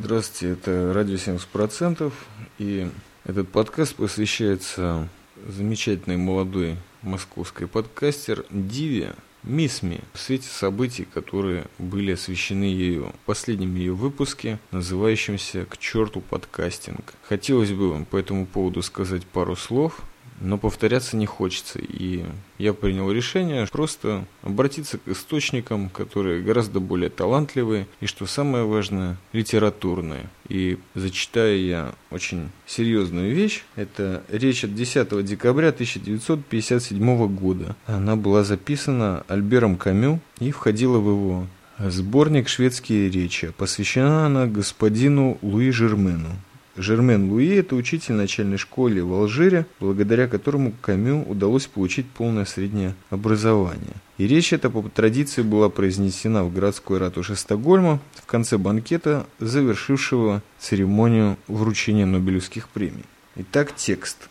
Здравствуйте, это радио 70%, и этот подкаст посвящается замечательной молодой московской подкастер Диве Мисми в свете событий, которые были освещены ею в последнем ее выпуске, называющемся «К черту подкастинг». Хотелось бы вам по этому поводу сказать пару слов – но повторяться не хочется. И я принял решение просто обратиться к источникам, которые гораздо более талантливые и, что самое важное, литературные. И зачитаю я очень серьезную вещь. Это речь от 10 декабря 1957 года. Она была записана Альбером Камю и входила в его сборник «Шведские речи». Посвящена она господину Луи Жермену. Жермен Луи – это учитель начальной школы в Алжире, благодаря которому Камю удалось получить полное среднее образование. И речь эта по традиции была произнесена в городской ратуше Стокгольма в конце банкета, завершившего церемонию вручения Нобелевских премий. Итак, текст.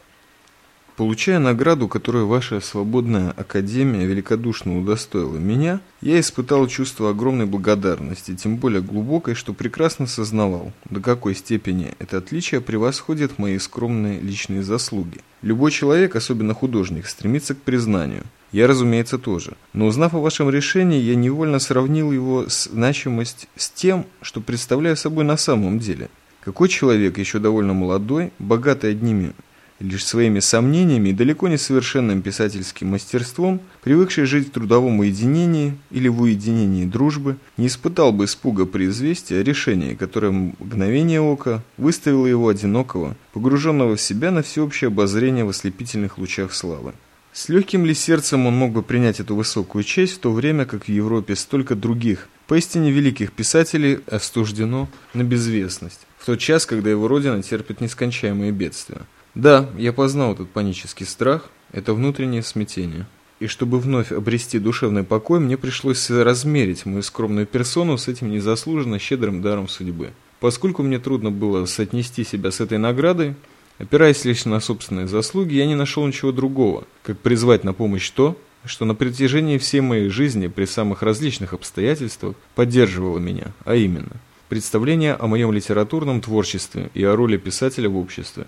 Получая награду, которую ваша свободная академия великодушно удостоила меня, я испытал чувство огромной благодарности, тем более глубокой, что прекрасно сознавал, до какой степени это отличие превосходит мои скромные личные заслуги. Любой человек, особенно художник, стремится к признанию. Я, разумеется, тоже. Но узнав о вашем решении, я невольно сравнил его значимость с тем, что представляю собой на самом деле. Какой человек, еще довольно молодой, богатый одними лишь своими сомнениями и далеко не совершенным писательским мастерством, привыкший жить в трудовом уединении или в уединении дружбы, не испытал бы испуга при известии о решении, которое мгновение ока выставило его одинокого, погруженного в себя на всеобщее обозрение в ослепительных лучах славы. С легким ли сердцем он мог бы принять эту высокую честь, в то время как в Европе столько других, поистине великих писателей остуждено на безвестность, в тот час, когда его родина терпит нескончаемые бедствия. Да, я познал этот панический страх, это внутреннее смятение. И чтобы вновь обрести душевный покой, мне пришлось размерить мою скромную персону с этим незаслуженно щедрым даром судьбы. Поскольку мне трудно было соотнести себя с этой наградой, опираясь лишь на собственные заслуги, я не нашел ничего другого, как призвать на помощь то, что на протяжении всей моей жизни при самых различных обстоятельствах поддерживало меня, а именно представление о моем литературном творчестве и о роли писателя в обществе.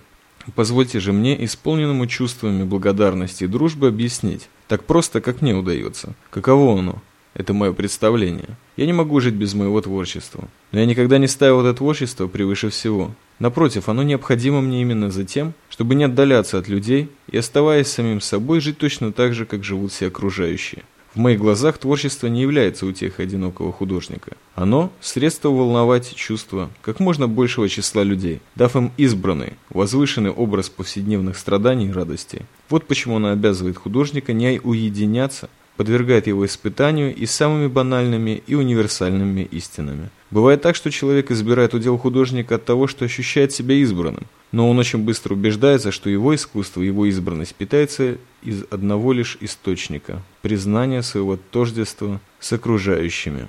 Позвольте же мне, исполненному чувствами благодарности и дружбы, объяснить, так просто, как мне удается, каково оно. Это мое представление. Я не могу жить без моего творчества. Но я никогда не ставил это творчество превыше всего. Напротив, оно необходимо мне именно за тем, чтобы не отдаляться от людей и, оставаясь самим собой, жить точно так же, как живут все окружающие. В моих глазах творчество не является утехой одинокого художника. Оно – средство волновать чувства как можно большего числа людей, дав им избранный, возвышенный образ повседневных страданий и радостей. Вот почему оно обязывает художника не уединяться, подвергает его испытанию и самыми банальными и универсальными истинами. Бывает так, что человек избирает удел художника от того, что ощущает себя избранным, но он очень быстро убеждается, что его искусство, его избранность питается из одного лишь источника – признания своего тождества с окружающими.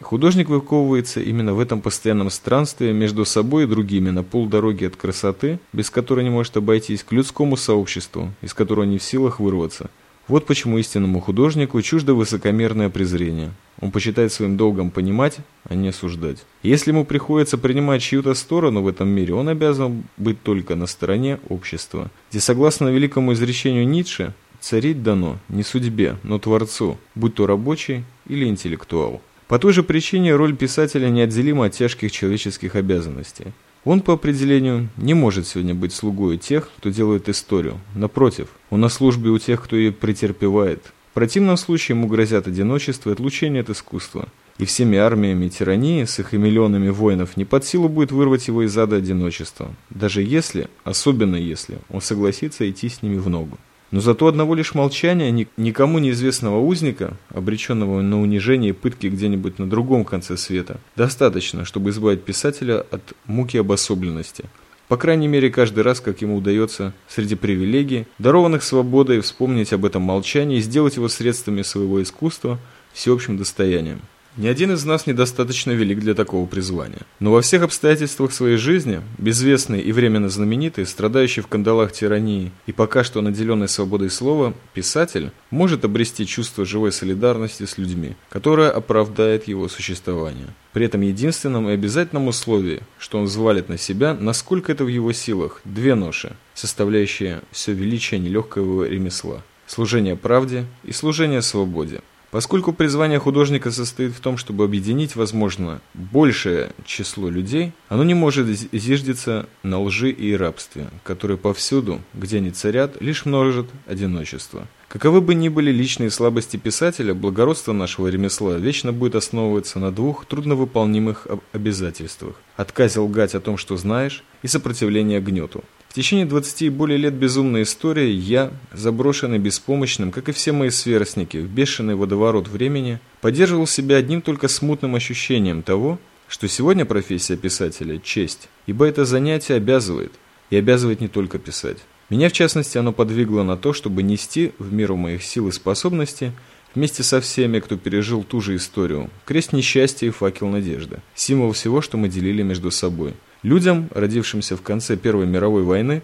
Художник выковывается именно в этом постоянном странстве между собой и другими на полдороги от красоты, без которой не может обойтись, к людскому сообществу, из которого не в силах вырваться. Вот почему истинному художнику чуждо высокомерное презрение. Он почитает своим долгом понимать, а не осуждать. Если ему приходится принимать чью-то сторону в этом мире, он обязан быть только на стороне общества, где, согласно великому изречению Ницше, царить дано не судьбе, но Творцу, будь то рабочий или интеллектуал. По той же причине роль писателя неотделима от тяжких человеческих обязанностей. Он по определению не может сегодня быть слугой тех, кто делает историю. Напротив, он на службе у тех, кто ее претерпевает, противном случае ему грозят одиночество и отлучение от искусства. И всеми армиями тирании с их и миллионами воинов не под силу будет вырвать его из ада одиночества, даже если, особенно если, он согласится идти с ними в ногу. Но зато одного лишь молчания никому неизвестного узника, обреченного на унижение и пытки где-нибудь на другом конце света, достаточно, чтобы избавить писателя от муки обособленности – по крайней мере, каждый раз, как ему удается среди привилегий, дарованных свободой, вспомнить об этом молчании и сделать его средствами своего искусства всеобщим достоянием. Ни один из нас недостаточно велик для такого призвания. Но во всех обстоятельствах своей жизни, безвестный и временно знаменитый, страдающий в кандалах тирании и пока что наделенный свободой слова, писатель может обрести чувство живой солидарности с людьми, которое оправдает его существование. При этом единственном и обязательном условии, что он взвалит на себя, насколько это в его силах, две ноши, составляющие все величие нелегкого ремесла – служение правде и служение свободе. Поскольку призвание художника состоит в том, чтобы объединить, возможно, большее число людей, оно не может зиждиться на лжи и рабстве, которые повсюду, где они царят, лишь множат одиночество. Каковы бы ни были личные слабости писателя, благородство нашего ремесла вечно будет основываться на двух трудновыполнимых обязательствах – отказе лгать о том, что знаешь, и сопротивление гнету. В течение 20 и более лет безумной истории я, заброшенный беспомощным, как и все мои сверстники, в бешеный водоворот времени, поддерживал себя одним только смутным ощущением того, что сегодня профессия писателя – честь, ибо это занятие обязывает, и обязывает не только писать. Меня, в частности, оно подвигло на то, чтобы нести в меру моих сил и способностей вместе со всеми, кто пережил ту же историю, крест несчастья и факел надежды, символ всего, что мы делили между собой – Людям, родившимся в конце Первой мировой войны,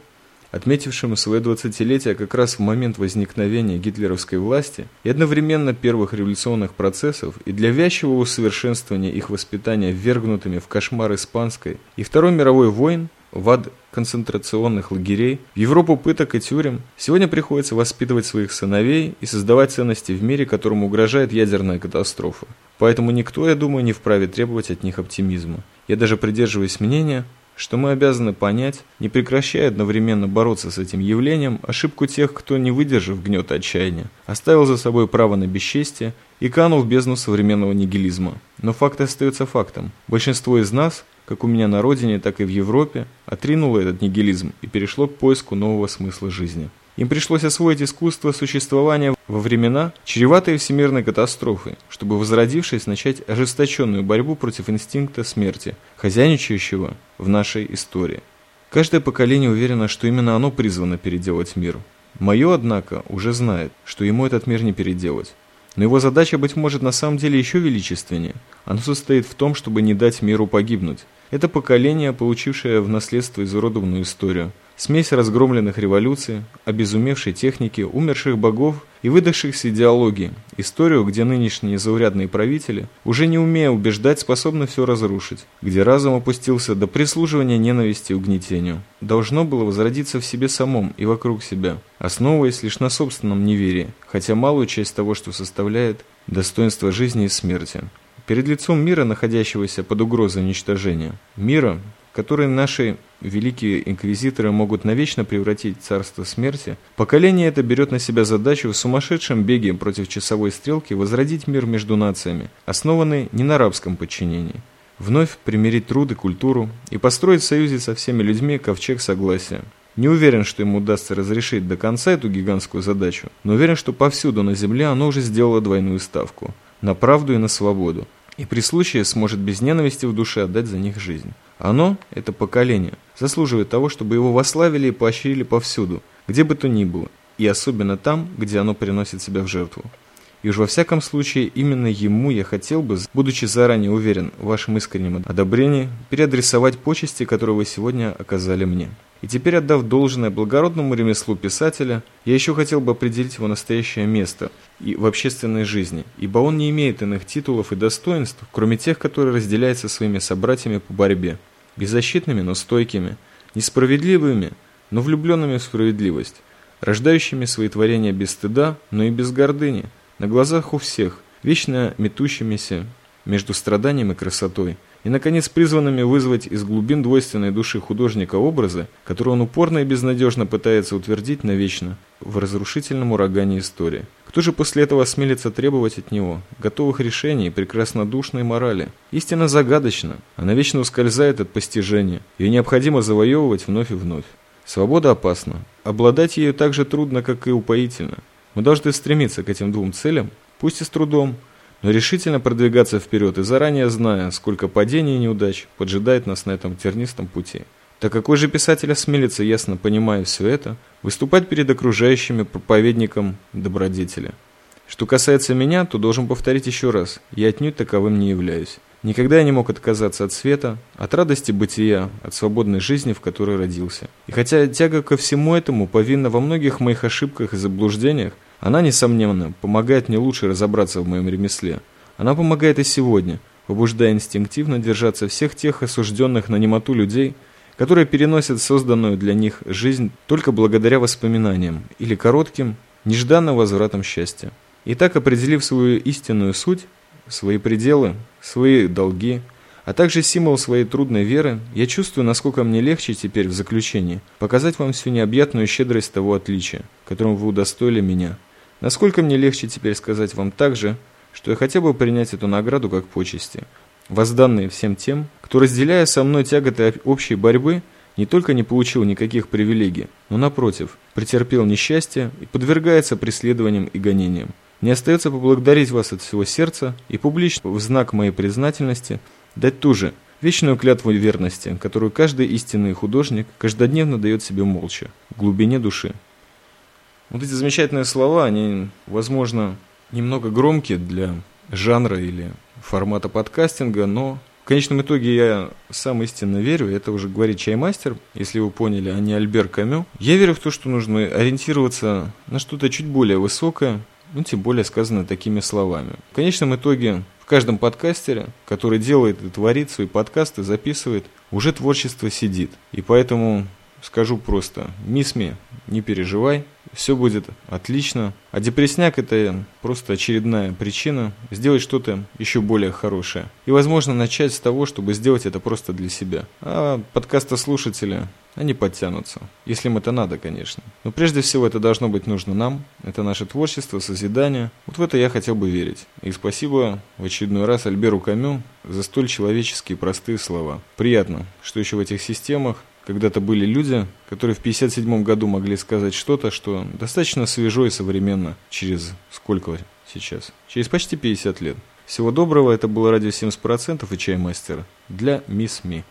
отметившим свое двадцатилетие как раз в момент возникновения гитлеровской власти и одновременно первых революционных процессов и для вязчего усовершенствования их воспитания ввергнутыми в кошмар испанской и Второй мировой войн, в ад концентрационных лагерей, в Европу пыток и тюрем, сегодня приходится воспитывать своих сыновей и создавать ценности в мире, которому угрожает ядерная катастрофа. Поэтому никто, я думаю, не вправе требовать от них оптимизма. Я даже придерживаюсь мнения, что мы обязаны понять, не прекращая одновременно бороться с этим явлением, ошибку тех, кто, не выдержав гнета отчаяния, оставил за собой право на бесчестие и канул в бездну современного нигилизма. Но факт остается фактом. Большинство из нас, как у меня на родине, так и в Европе, отринуло этот нигилизм и перешло к поиску нового смысла жизни. Им пришлось освоить искусство существования во времена, чреватые всемирной катастрофой, чтобы, возродившись, начать ожесточенную борьбу против инстинкта смерти, хозяйничающего в нашей истории. Каждое поколение уверено, что именно оно призвано переделать мир. Мое, однако, уже знает, что ему этот мир не переделать. Но его задача, быть может, на самом деле еще величественнее. Оно состоит в том, чтобы не дать миру погибнуть. Это поколение, получившее в наследство изуродованную историю – Смесь разгромленных революций, обезумевшей техники, умерших богов и выдохшихся идеологий. Историю, где нынешние заурядные правители, уже не умея убеждать, способны все разрушить. Где разум опустился до прислуживания ненависти и угнетению. Должно было возродиться в себе самом и вокруг себя, основываясь лишь на собственном неверии, хотя малую часть того, что составляет достоинство жизни и смерти. Перед лицом мира, находящегося под угрозой уничтожения, мира, которые наши великие инквизиторы могут навечно превратить в царство смерти, поколение это берет на себя задачу в сумасшедшем беге против часовой стрелки возродить мир между нациями, основанный не на рабском подчинении. Вновь примирить труд и культуру и построить в союзе со всеми людьми ковчег согласия. Не уверен, что ему удастся разрешить до конца эту гигантскую задачу, но уверен, что повсюду на Земле оно уже сделало двойную ставку – на правду и на свободу, и при случае сможет без ненависти в душе отдать за них жизнь. Оно, это поколение, заслуживает того, чтобы его вославили и поощрили повсюду, где бы то ни было, и особенно там, где оно приносит себя в жертву. И уж во всяком случае, именно ему я хотел бы, будучи заранее уверен в вашем искреннем одобрении, переадресовать почести, которые вы сегодня оказали мне. И теперь, отдав должное благородному ремеслу писателя, я еще хотел бы определить его настоящее место и в общественной жизни, ибо он не имеет иных титулов и достоинств, кроме тех, которые разделяет со своими собратьями по борьбе, беззащитными, но стойкими, несправедливыми, но влюбленными в справедливость, рождающими свои творения без стыда, но и без гордыни, на глазах у всех, вечно метущимися между страданием и красотой – и, наконец, призванными вызвать из глубин двойственной души художника образы, которые он упорно и безнадежно пытается утвердить навечно в разрушительном урагане истории. Кто же после этого осмелится требовать от него готовых решений и прекраснодушной морали? Истина загадочна, она вечно ускользает от постижения, ее необходимо завоевывать вновь и вновь. Свобода опасна, обладать ею так же трудно, как и упоительно. Мы должны стремиться к этим двум целям, пусть и с трудом, но решительно продвигаться вперед и заранее зная, сколько падений и неудач поджидает нас на этом тернистом пути. Так какой же писатель осмелится, ясно понимая все это, выступать перед окружающими проповедником добродетели? Что касается меня, то должен повторить еще раз, я отнюдь таковым не являюсь. Никогда я не мог отказаться от света, от радости бытия, от свободной жизни, в которой родился. И хотя тяга ко всему этому повинна во многих моих ошибках и заблуждениях, она, несомненно, помогает мне лучше разобраться в моем ремесле. Она помогает и сегодня, побуждая инстинктивно держаться всех тех осужденных на немоту людей, которые переносят созданную для них жизнь только благодаря воспоминаниям или коротким, нежданным возвратам счастья. И так, определив свою истинную суть, свои пределы, свои долги, а также символ своей трудной веры, я чувствую, насколько мне легче теперь в заключении показать вам всю необъятную щедрость того отличия, которым вы удостоили меня. Насколько мне легче теперь сказать вам также, что я хотел бы принять эту награду как почести, возданные всем тем, кто, разделяя со мной тяготы общей борьбы, не только не получил никаких привилегий, но, напротив, претерпел несчастье и подвергается преследованиям и гонениям. Мне остается поблагодарить вас от всего сердца и публично в знак моей признательности дать ту же вечную клятву верности, которую каждый истинный художник каждодневно дает себе молча, в глубине души. Вот эти замечательные слова, они, возможно, немного громкие для жанра или формата подкастинга, но в конечном итоге я сам истинно верю, это уже говорит чаймастер, если вы поняли, а не Альбер Камю. Я верю в то, что нужно ориентироваться на что-то чуть более высокое, ну, тем более сказано такими словами. В конечном итоге, в каждом подкастере, который делает и творит свои подкасты, записывает, уже творчество сидит. И поэтому скажу просто, Мисми, не переживай, все будет отлично. А депресняк это просто очередная причина сделать что-то еще более хорошее. И возможно начать с того, чтобы сделать это просто для себя. А подкастослушатели, они подтянутся. Если им это надо, конечно. Но прежде всего это должно быть нужно нам. Это наше творчество, созидание. Вот в это я хотел бы верить. И спасибо в очередной раз Альберу Камю за столь человеческие простые слова. Приятно, что еще в этих системах когда-то были люди, которые в 57 году могли сказать что-то, что достаточно свежо и современно через сколько сейчас? Через почти 50 лет. Всего доброго, это было радио 70% и чаймастер для Мисс Ми.